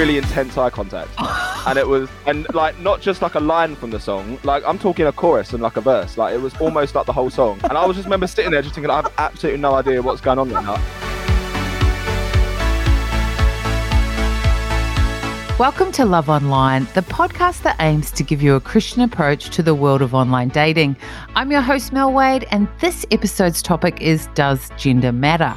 really intense eye contact, and it was and like not just like a line from the song. Like I'm talking a chorus and like a verse. Like it was almost like the whole song. And I was just remember sitting there just thinking, I have absolutely no idea what's going on right now. Welcome to Love Online, the podcast that aims to give you a Christian approach to the world of online dating. I'm your host, Mel Wade, and this episode's topic is Does Gender Matter?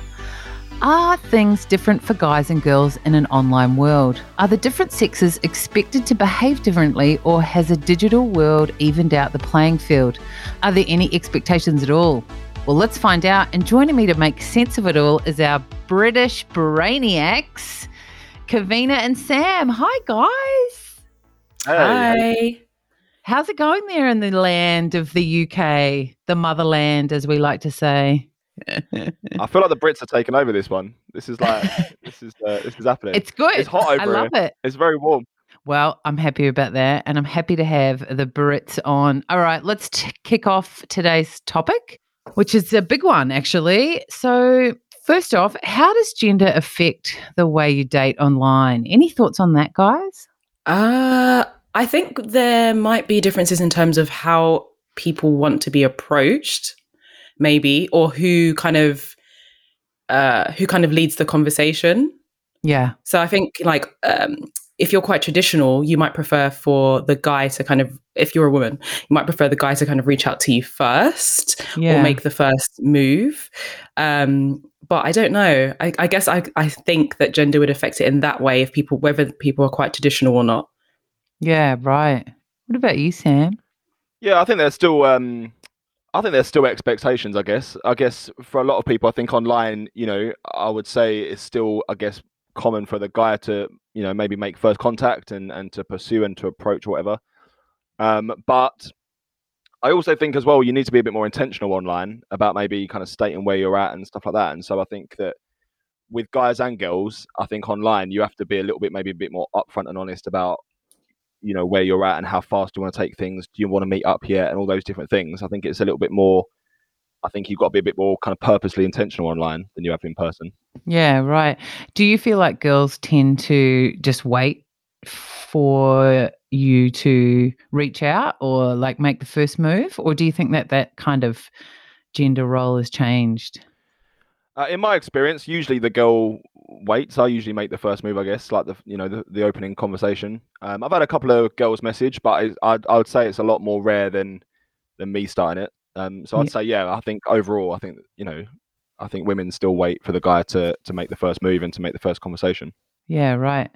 Are things different for guys and girls in an online world? Are the different sexes expected to behave differently, or has a digital world evened out the playing field? Are there any expectations at all? Well, let's find out. And joining me to make sense of it all is our British brainiacs. Kavina and Sam. Hi, guys. Hey, Hi. How's it going there in the land of the UK, the motherland, as we like to say? I feel like the Brits are taking over this one. This is like this is uh, this is happening. It's good. It's hot over I over love it. It's very warm. Well, I'm happy about that. And I'm happy to have the Brits on. All right, let's t- kick off today's topic, which is a big one, actually. So, first off, how does gender affect the way you date online? Any thoughts on that, guys? Uh, I think there might be differences in terms of how people want to be approached, maybe, or who kind of uh, who kind of leads the conversation. Yeah. So I think like um, if you're quite traditional, you might prefer for the guy to kind of, if you're a woman, you might prefer the guy to kind of reach out to you first Yeah. or make the first move. Um, but I don't know. I, I guess I, I think that gender would affect it in that way if people, whether people are quite traditional or not. Yeah, right. What about you, Sam? Yeah, I think there's still um I think there's still expectations, I guess. I guess for a lot of people I think online, you know, I would say it's still I guess common for the guy to, you know, maybe make first contact and and to pursue and to approach whatever. Um but I also think as well you need to be a bit more intentional online about maybe kind of stating where you're at and stuff like that. And so I think that with guys and girls, I think online you have to be a little bit maybe a bit more upfront and honest about you know where you're at and how fast you want to take things. Do you want to meet up yet and all those different things? I think it's a little bit more. I think you've got to be a bit more kind of purposely intentional online than you have in person. Yeah, right. Do you feel like girls tend to just wait for you to reach out or like make the first move? Or do you think that that kind of gender role has changed? Uh, in my experience, usually the girl waits. I usually make the first move, I guess, like the you know the, the opening conversation. Um, I've had a couple of girls message, but I, I'd, I would say it's a lot more rare than than me starting it. Um, so I'd Yeah. say yeah. I think overall, I think you know, I think women still wait for the guy to to make the first move and to make the first conversation. Yeah, right.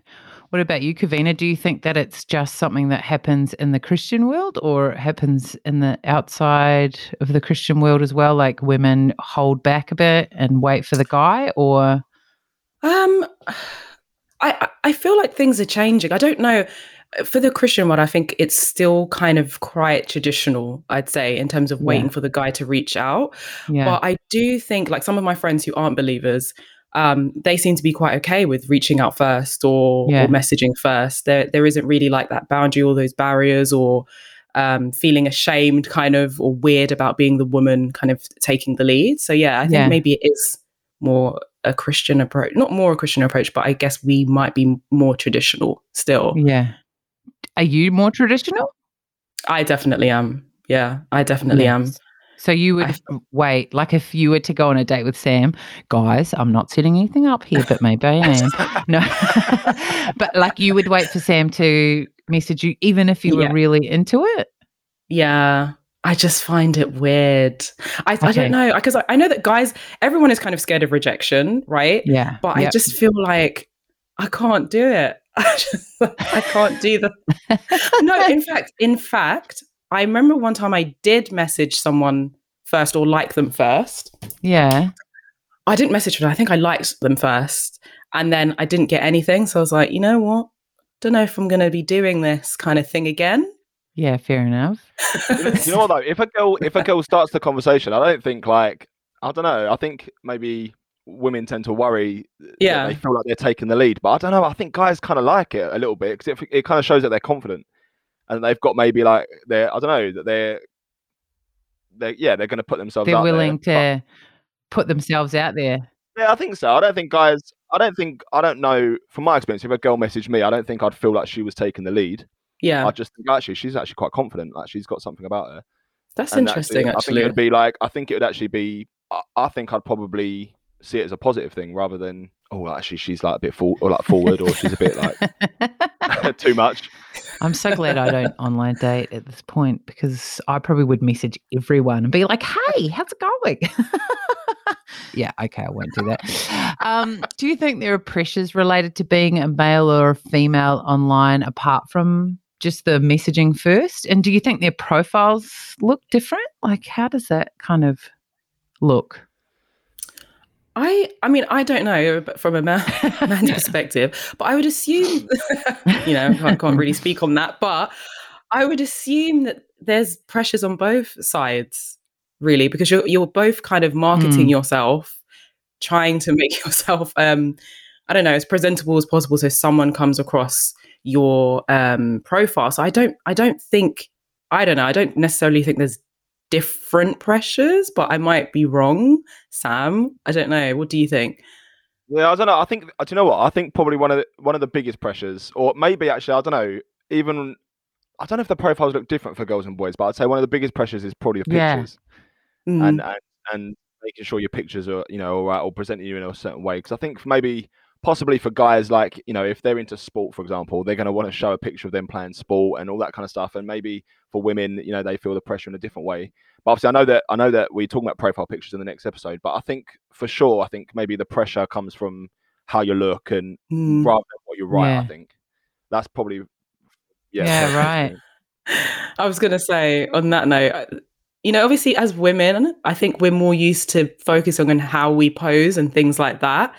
What about you, Kavina? Do you think that it's just something that happens in the Christian world or happens in the outside of the Christian world as well? Like women hold back a bit and wait for the guy or Um, I I- feel like things are changing. I don't know. For the Christian one, I think it's still kind of quite traditional, I'd say, in terms of Yeah. waiting for the guy to reach out. yeah. But I do think, like some of my friends who aren't believers, um, they seem to be quite okay with reaching out first or, Yeah. or messaging first. There, there isn't really like that boundary, all those barriers, or um, feeling ashamed, kind of, or weird about being the woman, kind of taking the lead. So yeah, I think Yeah. maybe it is more a Christian approach, not more a Christian approach, but I guess we might be more traditional still. yeah. Are you more traditional? I definitely am. Yeah, I definitely am. So you would I- wait, like if you were to go on a date with Sam, guys, I'm not setting anything up here, but maybe I am. No, but like you would wait for Sam to message you, even if you Yeah. were really into it. Yeah. I just find it weird. I, I don't know because I, I know that guys, everyone is kind of scared of rejection, right? Yeah, But I just feel like I can't do it. I just I can't do the. no, in fact, in fact, I remember one time I did message someone first or like them first. yeah, I didn't message them. I think I liked them first, and then I didn't get anything. So I was like, you know what? Don't know if I'm going to be doing this kind of thing again. Yeah. Fair enough. you know what though? If a girl if a girl starts the conversation, I don't think like I don't know. I think maybe women tend to worry. that Yeah. they feel like they're taking the lead, but I don't know. I think guys kind of like it a little bit because it, it kind of shows that they're confident and they've got maybe like they're I don't know that they're they yeah they're going to put themselves. They're out there, willing but- to put themselves out there. Yeah, I think so. I don't think guys. I don't think. I don't know. From my experience, if a girl messaged me, I don't think I'd feel like she was taking the lead. Yeah, I just think actually she's actually quite confident. Like she's got something about her. that's And interesting. I think it would be like. I think it would actually be. I, I think I'd probably see it as a positive thing rather than oh actually she's like a bit for, or like forward or she's a bit like too much. I'm so glad I don't online date at this point because I probably would message everyone and be like, hey, how's it going? yeah, okay, I won't do that. Um, do you think there are pressures related to being a male or a female online apart from just the messaging first? And do you think their profiles look different? Like, how does that kind of look? I, I mean, I don't know, but from a man, man's perspective, but I would assume, you know, I can't really speak on that, but I would assume that there's pressures on both sides, really, because you're you're both kind of marketing Mm. yourself, trying to make yourself, um, I don't know, as presentable as possible, so someone comes across your um, profile. So I don't, I don't think, I don't know, I don't necessarily think there's different pressures, but I might be wrong. Sam, I don't know. What do you think? Yeah, I don't know. I think. uh, Do you know what? I think probably one of the, one of the biggest pressures, or maybe actually, I don't know. Even I don't know if the profiles look different for girls and boys, but I'd say one of the biggest pressures is probably the Yeah. pictures Mm, and, and and making sure your pictures are you know all right or presenting you in a certain way. Because I think maybe possibly for guys like you know if they're into sport, for example, they're going to want to show a picture of them playing sport and all that kind of stuff. And maybe for women, you know, they feel the pressure in a different way. But obviously, I know that I know that we're talking about profile pictures in the next episode. But I think for sure, I think maybe the pressure comes from how you look and mm. rather than what you write. Yeah. I think that's probably yeah. Yeah, right. I was going to say on that note, I- you know, obviously as women, I think we're more used to focusing on how we pose and things like that,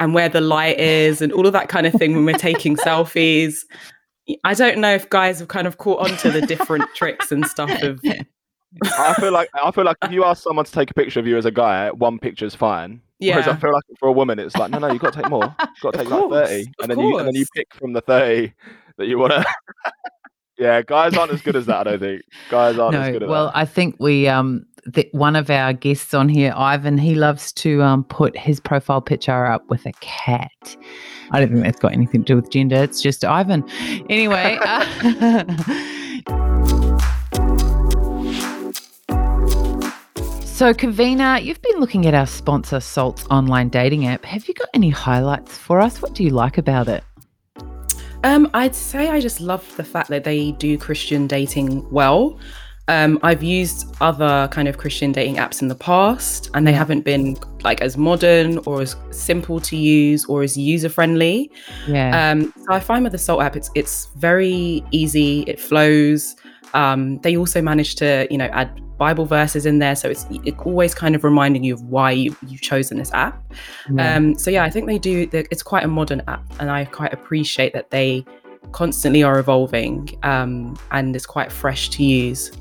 and where the light is and all of that kind of thing when we're taking selfies. I don't know if guys have kind of caught on to the different tricks and stuff of I feel like I feel like if you ask someone to take a picture of you as a guy, one picture's fine. Yeah. Whereas I feel like for a woman, it's like no, no, you have got to take more. You've got to Of take like thirty, and then you and then you pick from the thirty that you want to. Yeah, guys aren't as good as that. I don't think guys aren't as No, good at well, that. I think we um the, one of our guests on here, Ivan, he loves to um put his profile picture up with a cat. I don't think that's got anything to do with gender. It's just Ivan. Anyway, uh, so Kavina, you've been looking at our sponsor Salt's online dating app. Have you got any highlights for us? What do you like about it? Um, I'd say I just love the fact that they do Christian dating well. Um, I've used other kind of Christian dating apps in the past, and they haven't been like as modern or as simple to use or as user friendly. Yeah. Um, so I find with the Salt app, it's it's very easy. It flows. Um, they also manage to you know add Bible verses in there, so it's it always kind of reminding you of why you, you've chosen this app. yeah. Um, so yeah, I think they do. It's quite a modern app, and I quite appreciate that they constantly are evolving, um, and it's quite fresh to use.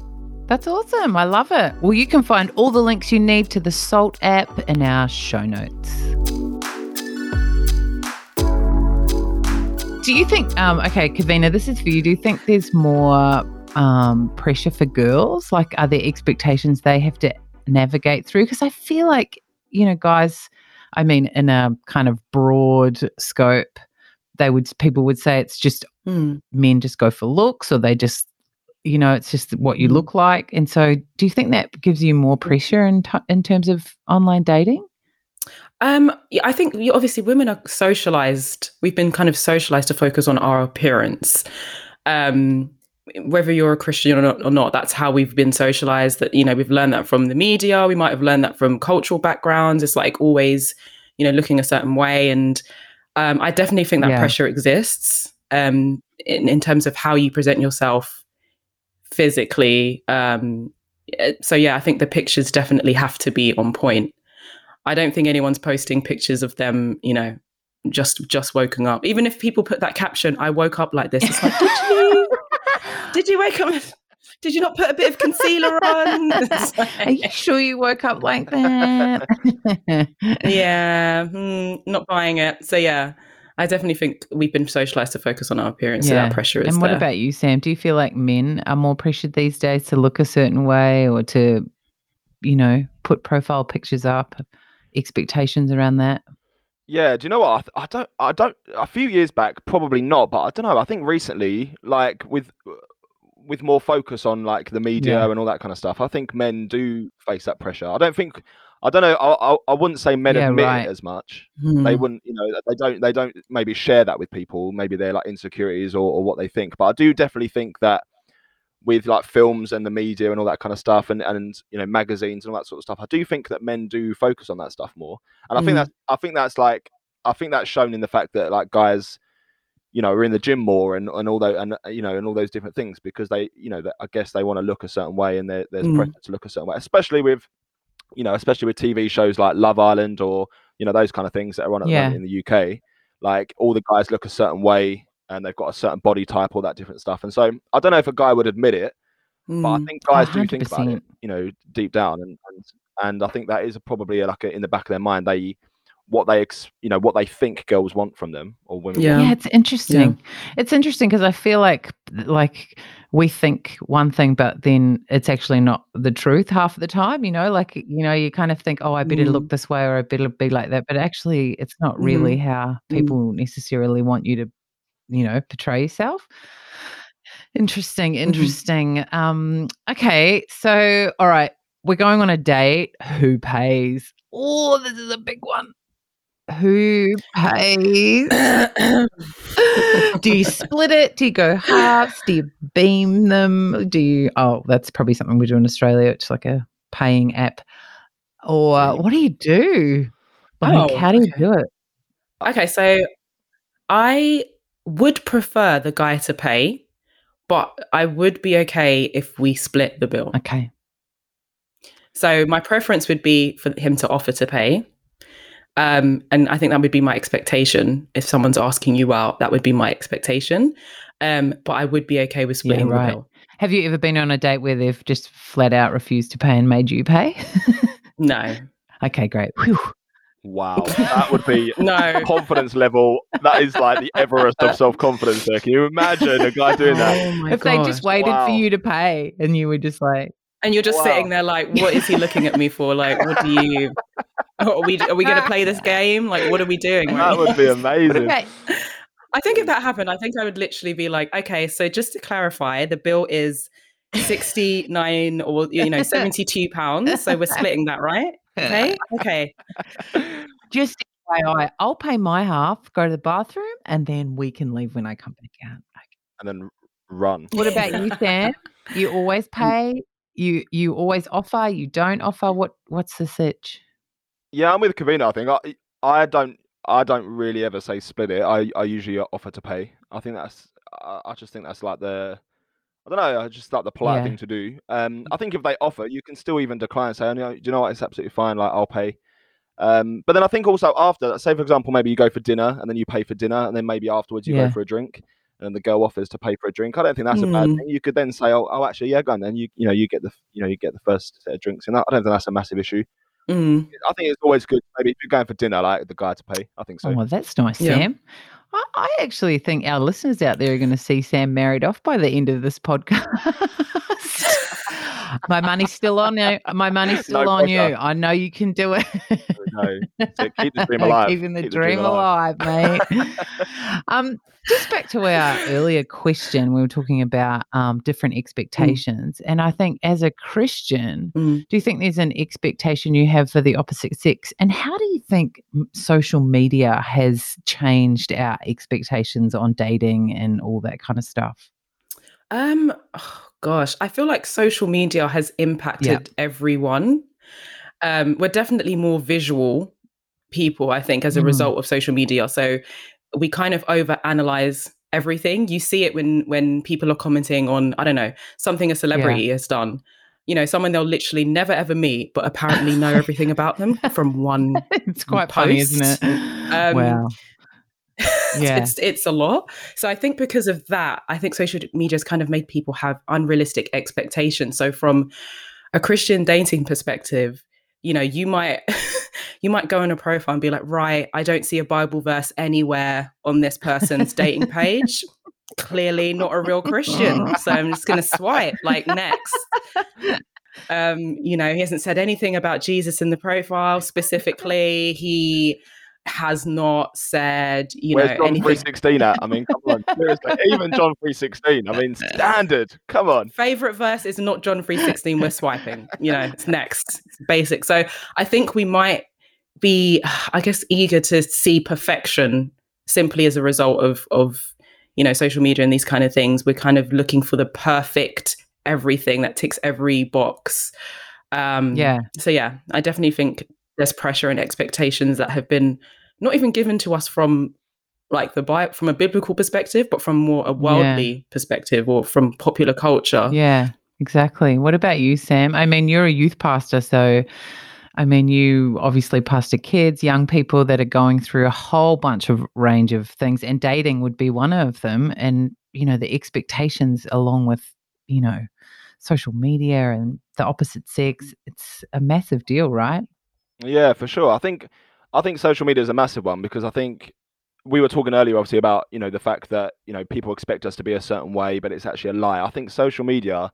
That's awesome. I love it. Well, you can find all the links you need to the Salt app in our show notes. Do you think, um, okay, Kavina, this is for you. Do you think there's more um, pressure for girls? Like, are there expectations they have to navigate through? Because I feel like, you know, guys, I mean, in a kind of broad scope, they would, people would say it's just Hmm. men just go for looks or they just you know it's just what you Mm. look like and so do you think that gives you more pressure in, t- in terms of online dating Um, yeah, I think obviously women are socialized. We've been kind of socialized to focus on our appearance. Um, whether you're a Christian or not, or not, that's how we've been socialized. That you know, we've learned that from the media. We might have learned that from cultural backgrounds. It's like always, you know, looking a certain way. And um, I definitely think that Yeah. pressure exists um, in, in terms of how you present yourself physically. Um, eh, so yeah, I think the pictures definitely have to be on point. I don't think anyone's posting pictures of them, you know, just just woken up. Even if people put that caption, "I woke up like this," it's like, did you? Did you wake up? Did you not put a bit of concealer on? Are you sure you woke up like that yeah, hmm, not buying it. So yeah, I definitely think we've been socialized to focus on our appearance. So Yeah. that pressure is and what there. about you sam do you feel like men are more pressured these days to look a certain way or to you know put profile pictures up expectations around that? Yeah, do you know what? I, th- I don't. I don't. A few years back, probably not, but I don't know. I think recently, like with with more focus on like the media Yeah. and all that kind of stuff, I think men do face that pressure. I don't think. I don't know. I I, I wouldn't say men Yeah, admit right. it as much. Hmm. They wouldn't. You know, they don't. They don't maybe share that with people. Maybe they're like insecurities or, or what they think. But I do definitely think that with like films and the media and all that kind of stuff and and you know magazines and all that sort of stuff i do think that men do focus on that stuff more and i think Mm. that's i think that's like i think that's shown in the fact that like guys you know are in the gym more and and all those, and uh, you know and all those different things because they you know i guess they want to look a certain way and there's Mm. pressure to look a certain way especially with you know especially with tv shows like love island or you know those kind of things that are on at Yeah. moment in the uk like all the guys look a certain way and they've got a certain body type all that different stuff and so i don't know if a guy would admit it but I Mm. think guys do think about it, you know, deep down, and and, and I think that is probably like a, in the back of their mind. They what they ex, you know what they think girls want from them or women. Yeah. Yeah, it's interesting. It's interesting because I feel like like we think one thing, but then it's actually not the truth half of the time. You know, like you know, you kind of think, oh, I better look Mm. this way or I better be like that, but actually, it's not really how Mm. people necessarily want you to, you know, portray yourself. Interesting, interesting. Um, okay, so all right, we're going on a date. Who pays? Oh, this is a big one. Who pays? do you split it? Do you go halves? Do you Beem them? Do you? Oh, that's probably something we do in Australia. It's like a paying app. Or what do you do? Like, Oh, how do you do it? Okay, so I would prefer the guy to pay, but I would be okay if we split the bill. Okay. So my preference would be for him to offer to pay. Um, and I think that would be my expectation. If someone's asking you out, that would be my expectation. Um, but I would be okay with splitting right. the bill. Have you ever been on a date where they've just flat out refused to pay and made you pay? No, okay, great. Whew. Wow, that would be no. confidence level. That is like the Everest of self confidence. There, can you imagine a guy doing that? Oh my if they just gosh. waited for you to pay and you were just like, and you're just Wow. sitting there like, what is he looking at me for? Like, what do you? Oh, are we are we going to play this game? Like, what are we doing? That right would be amazing. okay, I think if that happened, I think I would literally be like, okay, so just to clarify, the bill is 69 or you know 72 pounds so we're splitting that right okay okay just FYI, I'll pay my half, go to the bathroom, and then we can leave when I come back out. And then run. What about you, Sam? You always pay. You you always offer. You don't offer. What what's the sitch? Yeah, I'm with Kavina. I think I I don't I don't really ever say split it. I I usually offer to pay. I think that's I, I just think that's like the I don't know. I just like the polite Yeah. thing to do. Um, I think if they offer, you can still even decline and say, "Oh, no, do you know what? It's absolutely fine. Like I'll pay." Um, but then I think also after, say for example, maybe you go for dinner and then you pay for dinner, and then maybe afterwards you Yeah. go for a drink, and then the girl offers to pay for a drink. I don't think that's a bad Hmm. thing. You could then say, "Oh, oh, actually, yeah, go on then." You you know you get the you know you get the first set of drinks, and I don't think that's a massive issue. Mm. I think it's always good. Maybe if you're going for dinner, like the guy to pay. I think so. Oh, well, that's nice, Yeah. Sam. I, I actually think our listeners out there are going to see Sam married off by the end of this podcast. My money's still on you. My money's still No on you. I know you can do it. no, so keep the dream alive. Keeping the Keep dream, alive, mate. um, just back to our earlier question, we were talking about um, different expectations, and I think as a Christian, Mm. do you think there's an expectation you have for the opposite sex, and how do you think social media has changed our expectations on dating and all that kind of stuff? um oh, gosh i feel like social media has impacted everyone. Um we're definitely more visual people i think as a Mm. result of social media. So we kind of over analyze everything. You see it when when people are commenting on i don't know something a celebrity has done. You know someone they'll literally never ever meet but apparently know everything about them from one it's quite funny, isn't it? Um, wow. Yeah. it's it's a lot. So I think because of that, I think social media's kind of made people have unrealistic expectations. So from a Christian dating perspective, you know, you might you might go on a profile and be like, right, I don't see a Bible verse anywhere on this person's dating page. Clearly not a real Christian. So I'm just gonna swipe like next. Um, you know, he hasn't said anything about Jesus in the profile specifically. He has not said, you Where's know, John anything. three sixteen at? I mean, come on, seriously. Even John three sixteen. I mean, standard. Come on. Favorite verse is not John 3:16. We're swiping. You know, it's next. It's basic. So I think we might be, I guess, eager to see perfection simply as a result of of you know social media and these kind of things. We're kind of looking for the perfect everything that ticks every box. Um, Yeah. So yeah, I definitely think there's pressure and expectations that have been not even given to us from like the Bible from a biblical perspective, but from more a worldly perspective or from popular culture. Yeah, exactly. What about you, Sam? I mean, you're a youth pastor, so I mean, you obviously pastor kids, young people that are going through a whole bunch of range of things, and dating would be one of them. And you know, the expectations along with you know social media and the opposite sex, it's a massive deal, right? Yeah, for sure. I think I think social media is a massive one because I think we were talking earlier, obviously, about you know the fact that you know people expect us to be a certain way, but it's actually a lie. I think social media,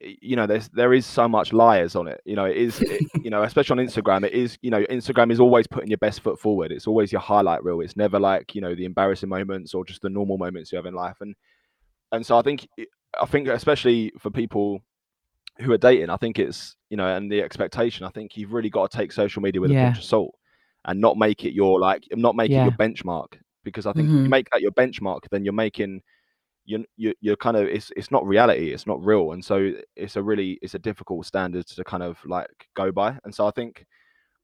you know, there's there is so much liars on it. You know, it is, it, you know, especially on Instagram, it is, you know, Instagram is always putting your best foot forward. It's always your highlight reel. It's never like you know the embarrassing moments or just the normal moments you have in life. And and so I think I think especially for people who are dating, I think it's you know, and the expectation. I think you've really got to take social media with a pinch of salt and not make it your like, not make it Yeah. your benchmark. Because I think if you make that your benchmark, then you're making you you you're kind of it's it's not reality, it's not real, and so it's a really it's a difficult standard to kind of like go by. And so I think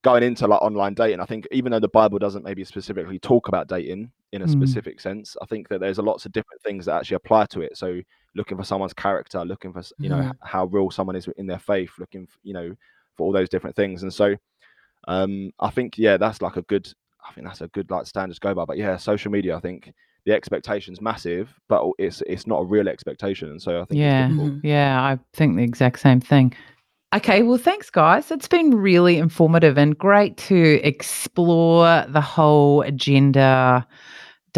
going into like online dating, I think even though the Bible doesn't maybe specifically talk about dating in a Mm. specific sense, I think that there's a lots of different things that actually apply to it. So looking for someone's character, looking for you know h- how real someone is in their faith, looking f you know for all those different things. And so um, I think yeah, that's like a good. I think that's a good like standard to go by. But yeah, social media, I think the expectation's massive, but it's it's not a real expectation, and so I think Yeah. it's. Mhm. Yeah, I think the exact same thing. Okay, well, thanks, guys. It's been really informative and great to explore the whole agenda.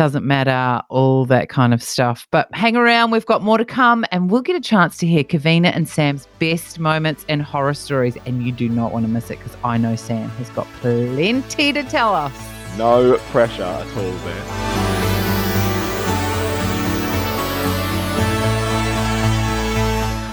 Doesn't matter, all that kind of stuff. But hang around, we've got more to come, and we'll get a chance to hear Kavina and Sam's best moments and horror stories. And you do not want to miss it because I know Sam has got plenty to tell us. No pressure at all there.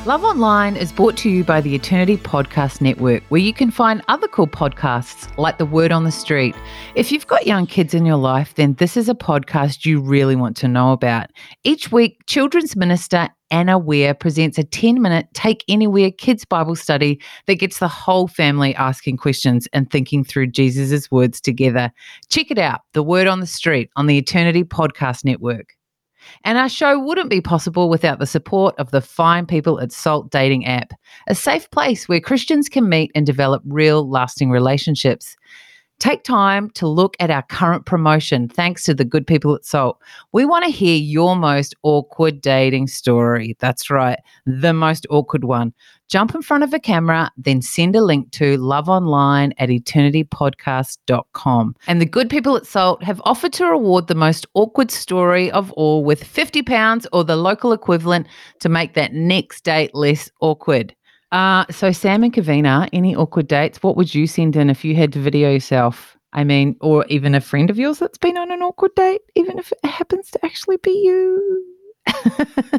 Love Online is brought to you by the Eternity Podcast Network, where you can find other cool podcasts like The Word on the Street. If you've got young kids in your life, then this is a podcast you really want to know about. Each week, children's minister Anna Ware presents a 10 minute Take Anywhere kids Bible study that gets the whole family asking questions and thinking through Jesus' words together. Check it out, The Word on the Street on the Eternity Podcast Network. And our show wouldn't be possible without the support of the fine people at Salt Dating app, a safe place where Christians can meet and develop real, lasting relationships. Take time to look at our current promotion thanks to the good people at Salt. We want to hear your most awkward dating story. That's right, the most awkward one. Jump in front of a camera, then send a link to love online at eternitypodcast.com. And the good people at Salt have offered to reward the most awkward story of all with £50 or the local equivalent to make that next date less awkward. Uh, so, Sam and Kavina, any awkward dates? What would you send in if you had to video yourself? I mean, or even a friend of yours that's been on an awkward date, even if it happens to actually be you.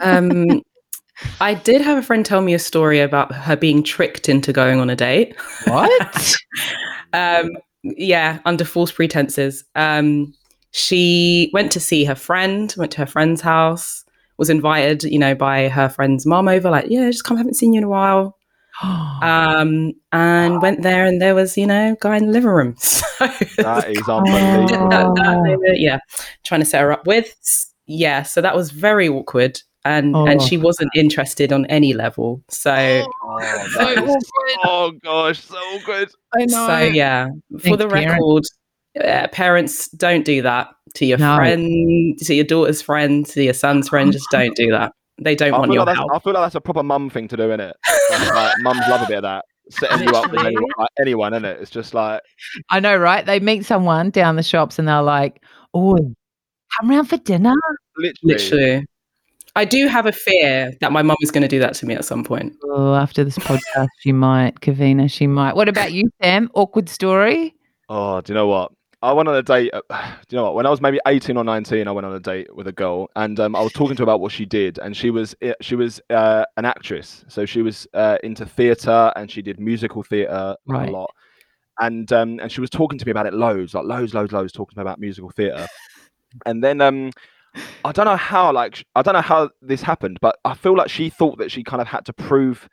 Um, I did have a friend tell me a story about her being tricked into going on a date. what? um, yeah, under false pretenses. Um, she went to see her friend, went to her friend's house, was invited, you know, by her friend's mom over, like, yeah, just come, haven't seen you in a while. Um, and went there, and there was, you know, guy in the living room. So That is Oh. unbelievable. that- that they were, yeah, trying to set her up with. Yeah, so that was very awkward, and and Oh. she wasn't interested on any level. So Oh, that is- oh gosh, so good. I know. so yeah, for the Karen. record, uh, parents don't do that to your No. friend, to your daughter's friend, to your son's friend. Just don't do that. They don't I want feel, your like that's, help. I feel like that's a proper mum thing to do, innit? Like, like, mums love a bit of that. Setting you up with anyone, like, anyone, innit? It's just like, I know, right? They meet someone down the shops and they're like, oh, come round for dinner. literally. Literally. I do have a fear that my mum is going to do that to me at some point. Oh, after this podcast, she might, Kavina, she might. What about you, Sam? Awkward story? Oh, do you know what? I went on a date. Uh, do you know what? When I was maybe eighteen or nineteen, I went on a date with a girl, and um, I was talking to her about what she did, and she was eh, she was uh, an actress, so she was uh, into theatre, and she did musical theatre Right. a lot, and um, and she was talking to me about it loads, like loads, loads, loads, talking to me about musical theatre, and then um, I don't know how, like, I don't know how this happened, but I feel like she thought that she kind of had to prove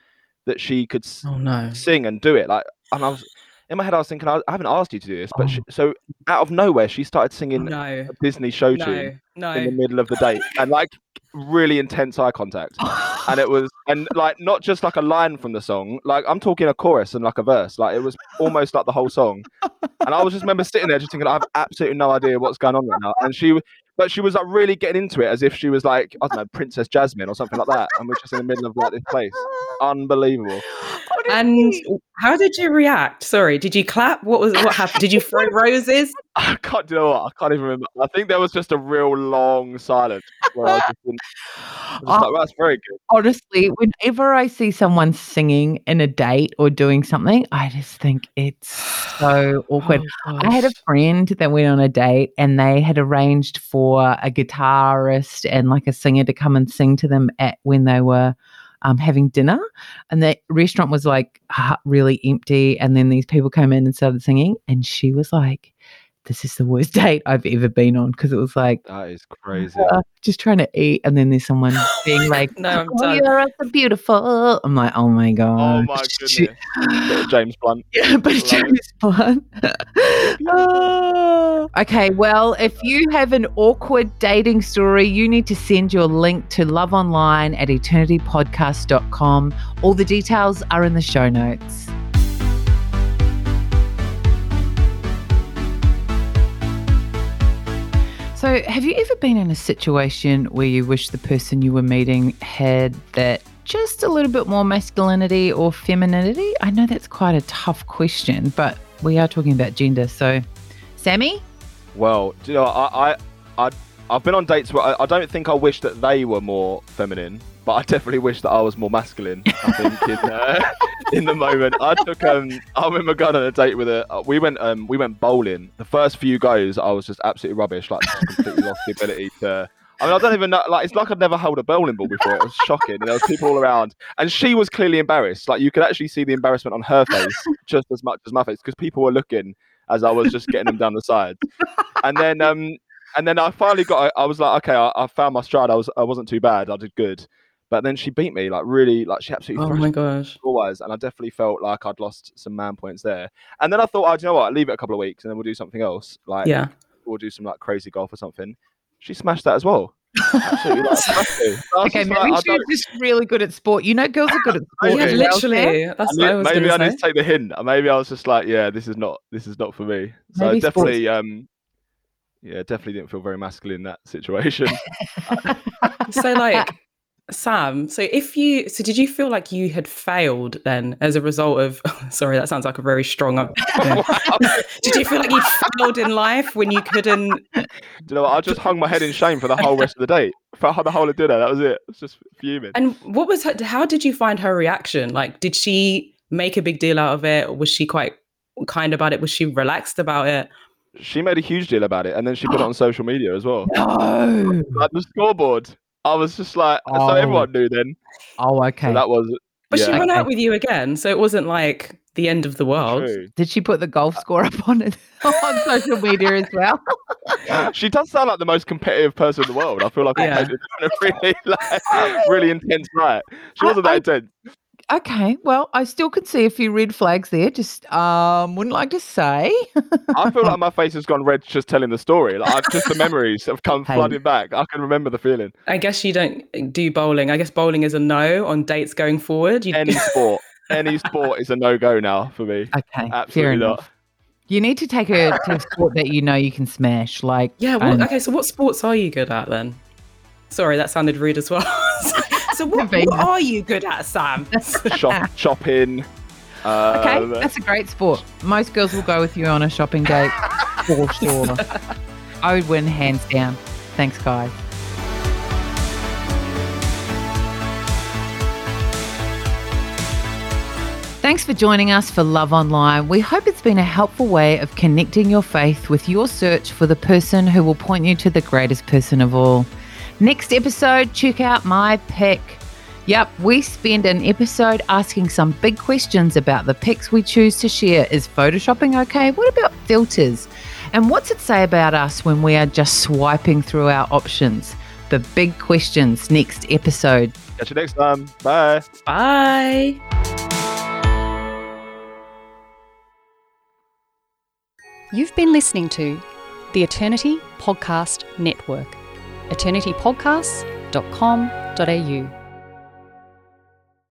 that she could Oh no. sing and do it. Like, and I was in my head, I was thinking, I, I haven't asked you to do this, but Oh. she, so out of nowhere, she started Oh, singing no. a Disney show No. tune No. in the middle of the date, and like really intense eye contact. And it was, and like not just like a line from the song, like I'm talking a chorus and like a verse, like it was almost like the whole song. And I was just remember sitting there just thinking, I have absolutely no idea what's going on right now. And she, but she was like really getting into it as if she was like I don't know Princess Jasmine or something like that, and we're just in the middle of like this place. Unbelievable. And how did you react? Sorry, did you clap? What was what happened? Did you throw roses? I can't do you know what I can't even remember. I think there was just a real long silence where I was just, in, I was just like, that's very good. Honestly, whenever I see someone singing in a date or doing something, I just think it's so awkward. Oh, I had a friend that went on a date and they had arranged for a guitarist and like a singer to come and sing to them at when they were um, having dinner. And the restaurant was like really empty. And then these people came in and started singing. And she was like, This is the worst date I've ever been on because it was like That is crazy. uh, just trying to eat. And then there's someone being like, No, I'm Oh, done. you're so beautiful. I'm like, Oh my God. Oh my goodness. James Blunt. yeah, but Love it. James Blunt. Oh. Okay, well, if you have an awkward dating story, you need to send your link to Love Online at eternitypodcast.com. All the details are in the show notes. So, have you ever been in a situation where you wish the person you were meeting had that just a little bit more masculinity or femininity? I know that's quite a tough question, but we are talking about gender. So, Sammy? Well, you know, I, I, I, I've been on dates where I, I don't think I wish that they were more feminine, but I definitely wish that I was more masculine. I think in, uh, in the moment, I took, um, I remember going on a date with a, uh, we went, um, we went bowling. The first few goes, I was just absolutely rubbish, like completely lost the ability to. I mean, I don't even know. Like, it's like I'd never held a bowling ball before. It was shocking. And there was people all around, and she was clearly embarrassed. Like, you could actually see the embarrassment on her face just as much as my face, because people were looking as I was just getting them down the sides. And then, um, and then I finally got. I was like, okay, I, I found my stride. I was, I wasn't too bad. I did good. But then she beat me, like really, like she absolutely Oh my gosh. score-wise, and I definitely felt like I'd lost some man points there. And then I thought, oh, do you know what? Leave it a couple of weeks, and then we'll do something else. Like, Yeah. we'll do some like crazy golf or something. She smashed that as well. Like, smashed it. I was Okay, maybe like, I she's just really good at sport. You know, girls are good at sport. Yeah, literally. Sam. That's I what I need- was maybe I going need to to take the hint. Maybe I was just like, yeah, this is not this is not for me. So Maybe sports- definitely, um, yeah, definitely didn't feel very masculine in that situation. So, like, Sam, so if you, so did you feel like you had failed then as a result of, sorry, that sounds like a very strong, yeah. did you feel like you failed in life when you couldn't, Do you know what? I just hung my head in shame for the whole rest of the day. For the whole of dinner, that was it. It's just fuming. and what was her, how did you find her reaction? Like, did she make a big deal out of it? Or was she quite kind about it? Was she relaxed about it? She made a huge deal about it, and then she put it on social media as well. No. Like the scoreboard. I was just like, Oh. so everyone knew then. Oh, okay. So that was But she went Okay. out with you again. So it wasn't like the end of the world. true. Did she put the golf score up on it on social media as well? She does sound like the most competitive person in the world. I feel like Yeah. I made a really, like, really intense night. She wasn't I- that intense. Okay, well, I still could see a few red flags there. Just um, wouldn't like to say. I feel like my face has gone red just telling the story. Like I've, just the memories have come Hey. flooding back. I can remember the feeling. I guess you don't do bowling. I guess bowling is a no on dates going forward. You, Any sport, any sport is a no go now for me. Okay, fair Absolutely enough. not. You need to take her to a sport that you know you can smash. Like yeah. What, um, okay. So what sports are you good at then? Sorry, that sounded rude as well. So what, what are you good at, Sam? Shop, shopping. Um, okay, that's a great sport. Most girls will go with you on a shopping date for sure. I would win hands down. Thanks, guys. Thanks for joining us for Love Online. We hope it's been a helpful way of connecting your faith with your search for the person who will point you to the greatest person of all. Next episode, check out my pick. Yep, we spend an episode asking some big questions about the pics we choose to share. Is photoshopping okay? What about filters? And what's it say about us when we are just swiping through our options? The big questions next episode. Catch you next time. Bye. Bye. You've been listening to the Eternity Podcast Network, eternitypodcasts.com.au.